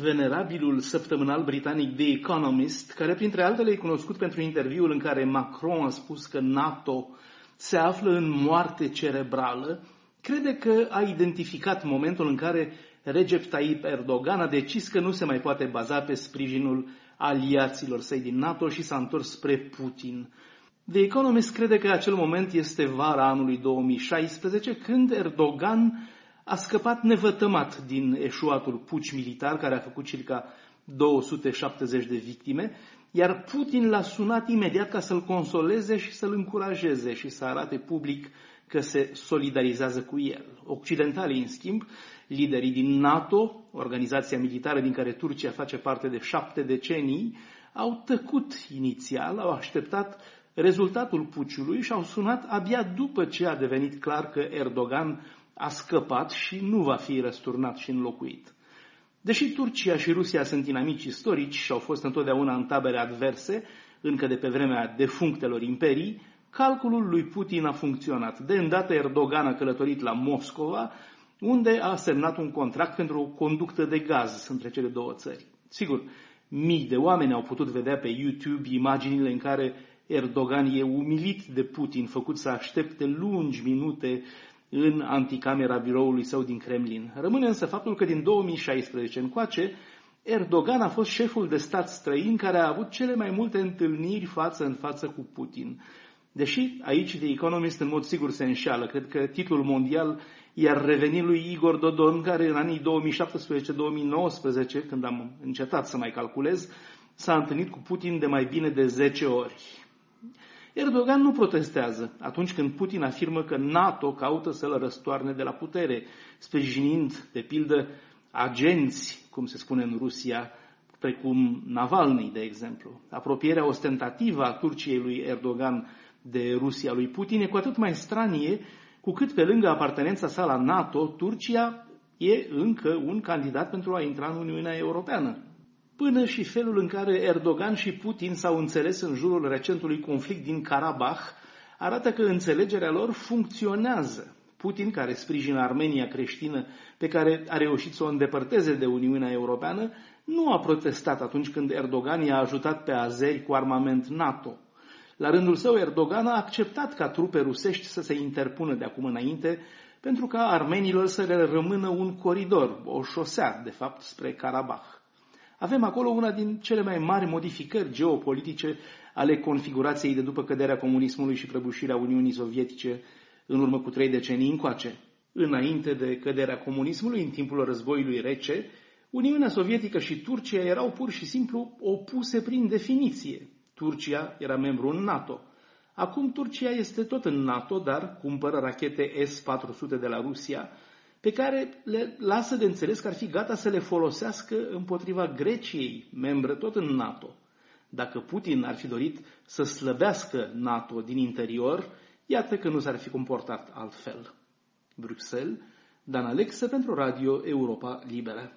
venerabilul săptămânal britanic The Economist, care printre altele e cunoscut pentru interviul în care Macron a spus că NATO se află în moarte cerebrală, crede că a identificat momentul în care Recep Tayyip Erdogan a decis că nu se mai poate baza pe sprijinul aliaților săi din NATO și s-a întors spre Putin. The Economist crede că acel moment este vara anului 2016, când Erdogan a scăpat nevătămat din eșuatul puci militar care a făcut circa 270 de victime, iar Putin l-a sunat imediat ca să-l consoleze și să-l încurajeze și să arate public că se solidarizează cu el. Occidentalii, în schimb, liderii din NATO, organizația militară din care Turcia face parte de șapte decenii, au tăcut inițial, au așteptat rezultatul puciului și au sunat abia după ce a devenit clar că Erdogan a scăpat și nu va fi răsturnat și înlocuit. Deși Turcia și Rusia sunt inamici istorici și au fost întotdeauna în tabere adverse, încă de pe vremea defunctelor imperii, calculul lui Putin a funcționat. De îndată Erdogan a călătorit la Moscova, unde a semnat un contract pentru o conductă de gaz între cele două țări. Sigur, mii de oameni au putut vedea pe YouTube imaginile în care Erdogan e umilit de Putin, făcut să aștepte lungi minute în anticamera biroului său din Kremlin. Rămâne însă faptul că din 2016 încoace, Erdogan a fost șeful de stat străin care a avut cele mai multe întâlniri față în față cu Putin. Deși aici de Economist în mod sigur se înșeală, cred că titlul mondial iar reveni lui Igor Dodon, care în anii 2017-2019, când am încetat să mai calculez, s-a întâlnit cu Putin de mai bine de 10 ori. Erdogan nu protestează atunci când Putin afirmă că NATO caută să-l răstoarne de la putere, sprijinind, de pildă, agenți, cum se spune în Rusia, precum Navalny, de exemplu. Apropierea ostentativă a Turciei lui Erdogan de Rusia lui Putin e cu atât mai stranie cu cât pe lângă apartenența sa la NATO, Turcia e încă un candidat pentru a intra în Uniunea Europeană. Până și felul în care Erdogan și Putin s-au înțeles în jurul recentului conflict din Karabakh arată că înțelegerea lor funcționează. Putin, care sprijină Armenia creștină, pe care a reușit să o îndepărteze de Uniunea Europeană, nu a protestat atunci când Erdogan i-a ajutat pe azeri cu armament NATO. La rândul său, Erdogan a acceptat ca trupe rusești să se interpună de acum înainte pentru ca armenilor să le rămână un coridor, o șosea, de fapt, spre Karabakh. Avem acolo una din cele mai mari modificări geopolitice ale configurației de după căderea comunismului și prăbușirea Uniunii Sovietice în urmă cu trei decenii încoace. Înainte de căderea comunismului, în timpul războiului rece, Uniunea Sovietică și Turcia erau pur și simplu opuse prin definiție. Turcia era membru în NATO. Acum Turcia este tot în NATO, dar cumpără rachete S-400 de la Rusia, pe care le lasă de înțeles că ar fi gata să le folosească împotriva Greciei, membră tot în NATO. Dacă Putin ar fi dorit să slăbească NATO din interior, iată că nu s-ar fi comportat altfel. Bruxelles, Dan Alexe pentru Radio Europa Liberă.